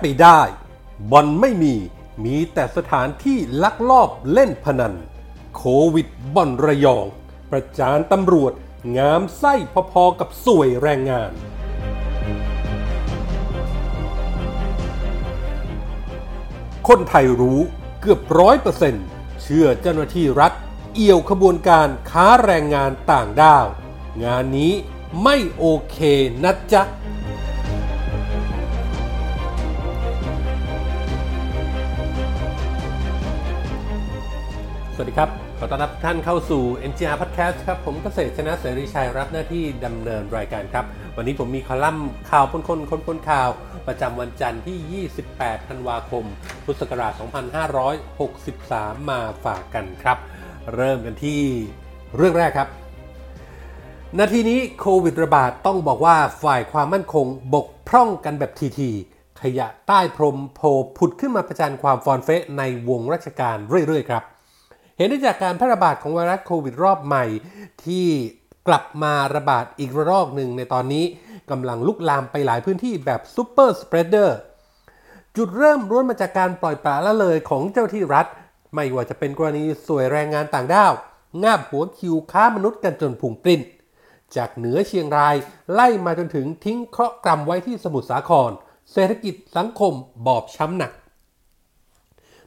ไปได้บอลไม่มี มีแต่สถานที่ลักลอบเล่นพนัน โควิดบอลระยอง ประจานตำรวจงามไส้พอๆกับสวยแรงงาน คนไทยรู้เกือบร้อยเปอร์เซ็นต์เชื่อเจ้าหน้าที่รัฐ เอี่ยวขบวนการค้าแรงงานต่างด้าว งานนี้ไม่โอเคนะจ๊ะ สวัสดีครับ ขอต้อนรับท่านเข้าสู่ NGR Podcast ครับ ผมเกษตรชนะเสรีชัยรับหน้าที่ดำเนินรายการครับ วันนี้ผมมีคอลัมน์ข่าวพ้นคนคนพ้นข่าว ประจำวันจันทร์ที่ 28 ธันวาคม พุทธศักราช 2563 มาฝากกันครับ เริ่มกันที่เรื่องแรกครับนาทีนี้โควิดระบาดต้องบอกว่าฝ่ายความมั่นคงบกพร่องกันแบบทีๆขยะใต้พรมโผล่ผุดขึ้นมาประจานความฟอนเฟะในวงราชการเรื่อยๆครับ เห็นได้จากการแพร่ระบาดของไวรัสโควิดรอบใหม่ ที่กลับมาระบาดอีกระลอกหนึ่งในตอนนี้กำลังลุกลามไปหลายพื้นที่แบบซูเปอร์สเปรดเดอร์จุดเริ่มล้วนมาจากการปล่อยปละละเลยของเจ้าหน้าที่รัฐ ไม่ว่าจะเป็นกรณีสวยแรงงานต่างด้าวงาบหัวคิวค้ามนุษย์กันจนผุงปริ้นจากเหนือเชียงรายไล่มาจนถึงทิ้งเคราะห์กรรมไว้ที่สมุทรสาคร เศรษฐกิจสังคมบอบช้ำหนัก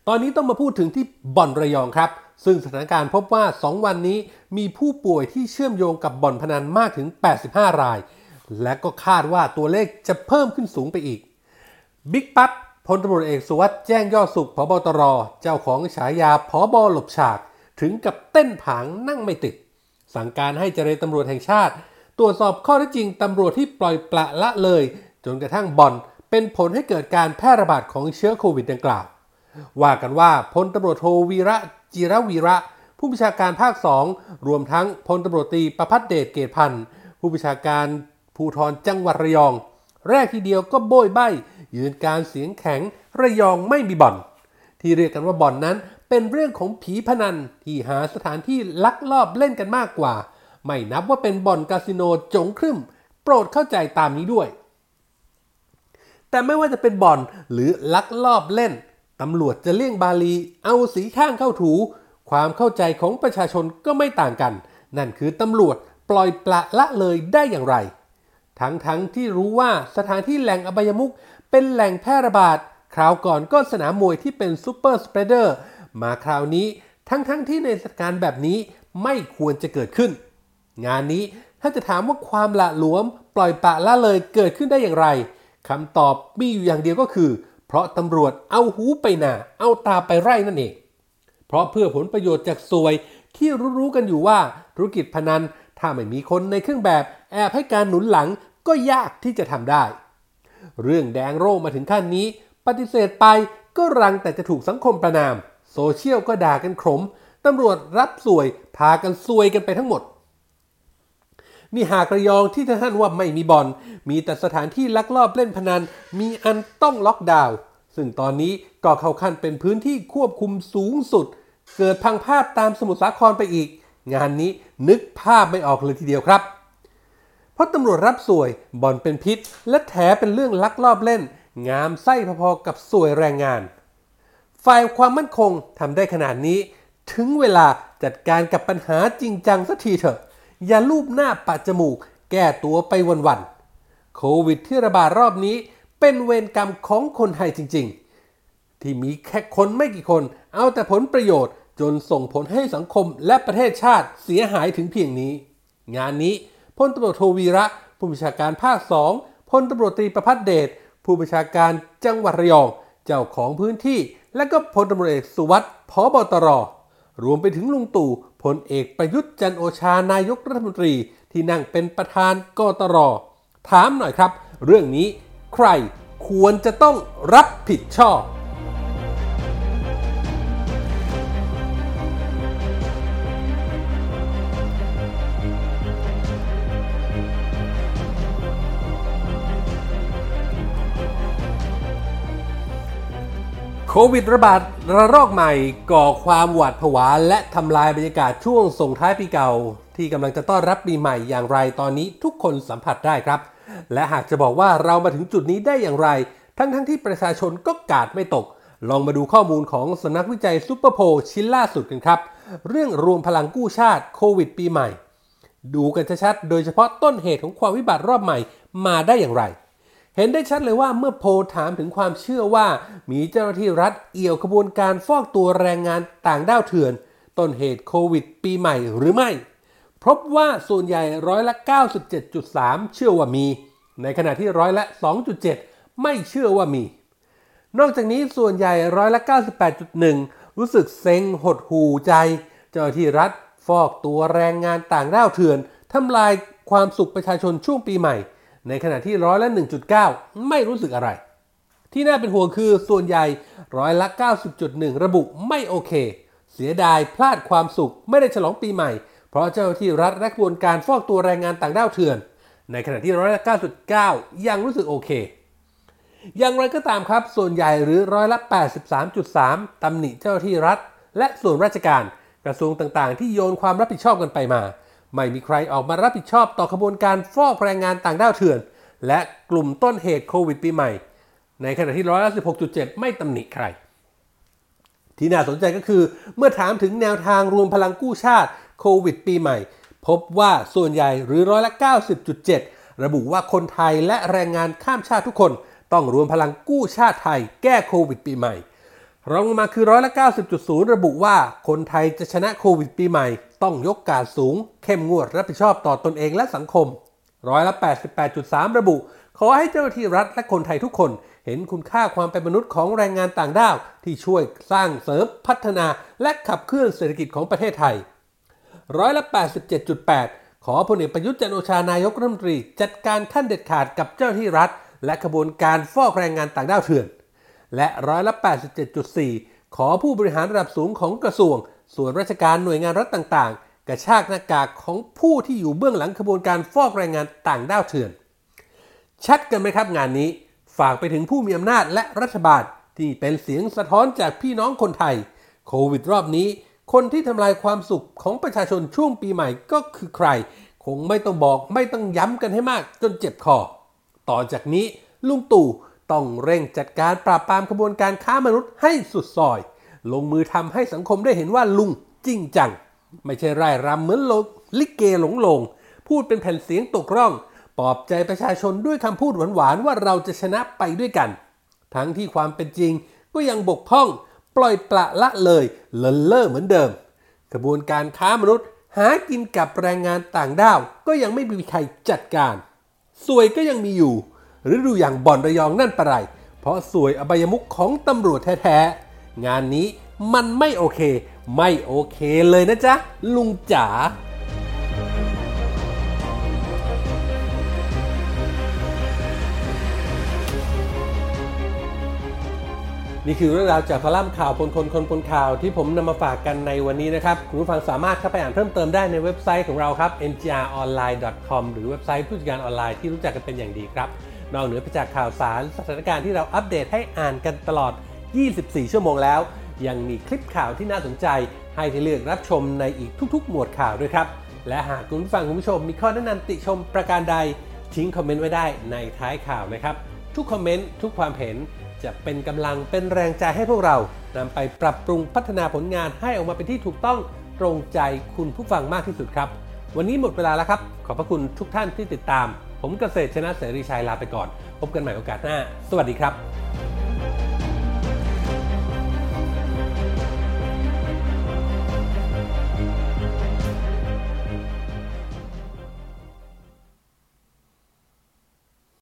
ตอนนี้ต้องมาพูดถึงที่บ่อนระยองครับ ซึ่งสถานการณ์พบว่า 2 วันนี้มีผู้ป่วยที่เชื่อมโยงกับบ่อนพนันมากถึง 85 ราย และก็คาดว่าตัวเลขจะเพิ่มขึ้นสูงไปอีกบิ๊กปั๊ดพลตำรวจเอกสุวัสด์แจ้งยอดสุขพบตร เจ้าของฉายาพบหลบฉาก ถึงกับเต้นผางนั่งไม่ติด สั่งการให้เจรตำรวจแห่งชาติ ตรวจสอบข้อเท็จจริงตำรวจที่ปล่อยปละละเลย จนกระทั่งบ่อนเป็นผลให้เกิดการแพร่ระบาดของเชื้อโควิดดังกล่าว ว่ากันว่าพลตำรวจโทวีระ จิรวีระ ผู้บัญชาการภาค 2 รวมทั้งพลตำรวจตรีประพัฒเดชเกตพันธ์ผู้บัญชาการภูธรจังหวัดระยอง แรกทีเดียวก็โบยใบยืนการเสียงแข็งระยองไม่มีบ่อน ที่เรียกกันว่าบ่อนนั้นเป็นเรื่องของผีพนันที่หาสถานที่ลักลอบเล่นกันมากกว่า ไม่นับว่าเป็นบ่อนคาสิโนจงครึ่ม โปรดเข้าใจตามนี้ด้วย แต่ไม่ว่าจะเป็นบ่อนหรือลักลอบเล่น ตำรวจจะเลี่ยงบาลี เอาสีข้างเข้าถู ความเข้าใจของประชาชนก็ไม่ต่างกัน นั่นคือตำรวจปล่อยปละละเลยได้อย่างไร ทั้งๆทที่รู้ว่าสถานที่แหล่งอบายมุกเป็นแหล่งแพร่ระบาด คราวก่อนก็สนามมวยที่เป็นซูเปอร์สเปรเดอร์ มาคราวนี้ทั้งๆทที่ในสถานการณ์แบบนี้ไม่ควรจะเกิดขึ้น งานนี้ถ้าจะถามว่าความละหลวม ปล่อยปละละเลยเกิดขึ้นได้อย่างไรคำตอบมีอยู่อย่างเดียวก็คือ เพราะตำรวจเอาหูไปหนาเอาตาไปไร่นั่นเอง เพราะเพื่อผลประโยชน์จากสวยที่รู้ๆกันอยู่ว่าธุรกิจพนันถ้าไม่มีคนในเครื่องแบบแอบให้การหนุนหลังก็ยากที่จะทำได้ เรื่องแดงโร่มาถึงขั้นนี้ ปฏิเสธไปก็รังแต่จะถูกสังคมประนาม โซเชียลก็ด่ากันขมตำรวจรับสวยพากันซวยกันไปทั้งหมด นี่หากระยองที่ท่านว่าไม่มีบอลมีแต่สถานที่ลักลอบเล่นพนัน มีอันต้องล็อกดาวน์ ซึ่งตอนนี้ก็เข้าขั้นเป็นพื้นที่ควบคุมสูงสุด เกิดพังภาพตามสมุทรสาครไปอีก งานนี้นึกภาพไม่ออกเลยทีเดียวครับ เพราะตำรวจรับสวยบ่อนเป็นพิษ และแถเป็นเรื่องลักลอบเล่น งามไส้พอๆกับสวยแรงงาน ฝ่ายความมั่นคงทำได้ขนาดนี้ ถึงเวลาจัดการกับปัญหาจริงจังสักทีเถอะ อย่าลูบหน้าปัดจมูก แก้ตัวไปวันๆ โควิดที่ระบาดรอบนี้เป็นเวรกรรมของคนไทยจริง ๆ ที่มีแค่คนไม่กี่คน เอาแต่ผลประโยชน์จนส่งผลให้สังคมและประเทศชาติเสียหายถึงเพียงนี้ งานนี้พลตำรวจโทวีระ ผู้บัญชาการภาคสองพลตำรวจตรีประพัฒเดชผู้บัญชาการจังหวัดระยอง เจ้าของพื้นที่ และก็พลตำรวจเอกสุวัสด์พบตร รวมไปถึงลุงตู่ พลเอกประยุทธ์จันโอชานายกรัฐมนตรีที่นั่งเป็นประธานกตร ถามหน่อยครับ เรื่องนี้ใครควรจะต้องรับผิดชอบ โควิดระบาดระลอกใหม่ก่อความหวาดผวา และทำลายบรรยากาศช่วงส่งท้ายปีเก่า ที่กำลังจะต้อนรับปีใหม่อย่างไรตอนนี้ทุกคนสัมผัสได้ครับ และหากจะบอกว่าเรามาถึงจุดนี้ได้อย่างไร ทั้งทั้งที่ประชาชนก็กาดไม่ตก ลองมาดูข้อมูลของสำนักวิจัยซูเปอร์โพลชิ้นล่าสุดกันครับ เรื่องรวมพลังกู้ชาติโควิดปีใหม่ ดูกันชัดๆโดยเฉพาะต้นเหตุของความวิบัติรอบใหม่มาได้อย่างไร เห็นได้ชัดเลยว่าเมื่อโพลถามถึงความเชื่อว่า มีเจ้าหน้าที่รัฐเอี่ยวขบวนการฟอกตัวแรงงานต่างด้าวเถื่อน ต้นเหตุโควิดปีใหม่หรือไม่ พบว่าส่วนใหญ่ร้อยละ 97.3 เชื่อว่ามี ในขณะที่ร้อยละ 2.7 ไม่เชื่อว่ามี นอกจากนี้ส่วนใหญ่ร้อยละ 98.1 รู้สึกเซ็งหดหูใจ เจ้าหน้าที่รัฐฟอกตัวแรงงานต่างด้าวเถื่อนทำลายความสุขประชาชนช่วงปีใหม่ ในขณะที่ร้อยละ 1.9 ไม่รู้สึกอะไร ที่น่าเป็นห่วงคือส่วนใหญ่ร้อยละ 90.1 ระบุไม่โอเค เสียดายพลาดความสุขไม่ได้ฉลองปีใหม่ เพราะเจ้าที่รัฐและกระบวนการฟอกตัวแรงงานต่างด้าวเถื่อน ในขณะที่ร้อยละ9.9 ยังรู้สึกโอเค อย่างไรก็ตามครับส่วนใหญ่หรือร้อยละ 83.3 ตำหนิเจ้าหน้าที่รัฐ และส่วนราชการกระทรวงต่างๆ ที่โยนความรับผิดชอบกันไปมา ไม่มีใครออกมารับผิดชอบต่อขบวนการฟอกแรงงานต่างด้าวเถื่อน และกลุ่มต้นเหตุโควิดปีใหม่ ในขณะที่ร้อยละ16.7 ไม่ตำหนิใคร ที่น่าสนใจก็คือ เมื่อถามถึงแนวทางรวมพลังกู้ชาติโควิดปีใหม่ พบว่าส่วนใหญ่หรือร้อยละ90.7 ระบุว่าคนไทยและแรงงานข้ามชาติทุกคน ต้องรวมพลังกู้ชาติไทยแก้โควิดปีใหม่ รองลงมาคือร้อยละ90.0 ระบุว่าคนไทยจะชนะโควิดปีใหม่ ต้องยกการสูง เข้มงวดรับผิดชอบต่อตอนเองและสังคม ร้อยละ88.3 ระบุ ขอให้เจ้าหน้าที่รัฐและคนไทยทุกคน เห็นคุณค่าความเป็นมนุษย์ของแรงงานต่างด้าว ที่ช่วยสร้างเสริมพัฒนาและขับเคลื่อนเศรษฐกิจของประเทศไทย ร้อยละ87.8 ขอพลเอกประยุทธ์จันทร์โอชานายกรัฐมนตรี จัดการขั้นเด็ดขาดกับเจ้าหน้าที่รัฐ และขบวนการฟอกแรงงานต่างด้าวเถื่อน และร้อยละ 87.4 ขอผู้บริหารระดับสูงของกระทรวง ส่วนราชการหน่วยงานรัฐต่างๆ กระชากหน้ากากของผู้ที่อยู่เบื้องหลังขบวนการฟอกแรงงานต่างด้าวเถื่อน ชัดกันไหมครับงานนี้ ฝากไปถึงผู้มีอำนาจและรัฐบาลที่เป็นเสียงสะท้อนจากพี่น้องคนไทย โควิดรอบนี้ คนที่ทำลายความสุขของประชาชนช่วงปีใหม่ก็คือใคร คงไม่ต้องบอกไม่ต้องย้ำกันให้มากจนเจ็บคอ ต่อจากนี้ลุงตู่ ต้องเร่งจัดการปราบปรามขบวนการค้ามนุษย์ให้สุดซอย ลงมือทำให้สังคมได้เห็นว่าลุงจริงจัง ไม่ใช่ไร่รำเหมือนโลลิเกหลงลง พูดเป็นแผ่นเสียงตกร่อง ปลอบใจประชาชนด้วยคำพูดหวานๆว่าเราจะชนะไปด้วยกัน ทั้งที่ความเป็นจริงก็ยังบกพร่อง ปล่อยปละละเลยเลินเล่อเหมือนเดิม กระบวนการค้ามนุษย์หากินกับแรงงานต่างด้าวก็ยังไม่มีใครจัดการสวยก็ยังมีอยู่ หรือดูอย่างบ่อนระยองนั่นปะไร เพราะสวยอบายมุขของตำรวจแท้ๆ งานนี้มันไม่โอเค ไม่โอเคเลยนะจ๊ะ ลุงจ๋านี่คือเรื่องราวจากคอลัมน์ข่าวพลคนคนคนข่าวที่ผมนำมาฝากกันในวันนี้นะครับ คุณผู้ฟังสามารถเข้าไปอ่านเพิ่มเติมได้ในเว็บไซต์ของเราครับ mgronline.com หรือเว็บไซต์ผู้จัดการออนไลน์ที่รู้จักกันเป็นอย่างดีครับ นอกเหนือไปจากข่าวสารสถานการณ์ที่เราอัปเดตให้อ่านกันตลอด 24 ชั่วโมงแล้ว ยังมีคลิปข่าวที่น่าสนใจ ให้ที่เลือกรับชมในอีกทุกๆ หมวดข่าวด้วยครับ และหากคุณผู้ฟังคุณผู้ชมมีข้อแนะนำติชมประการใด ทิ้งคอมเมนต์ไว้ได้ในท้ายข่าวนะครับ ทุกคอมเมนต์ทุกความเห็นจะเป็นกำลังเป็นแรงใจให้พวกเรานำไปปรับปรุงพัฒนาผลงานให้ออกมาเป็นที่ถูกต้องตรงใจคุณผู้ฟังมากที่สุดครับ วันนี้หมดเวลาแล้วครับ ขอบพระคุณทุกท่านที่ติดตาม ผมเกษตรชนะเสรีชัยลาไปก่อน พบกันใหม่โอกาสหน้า สวัสดีครับ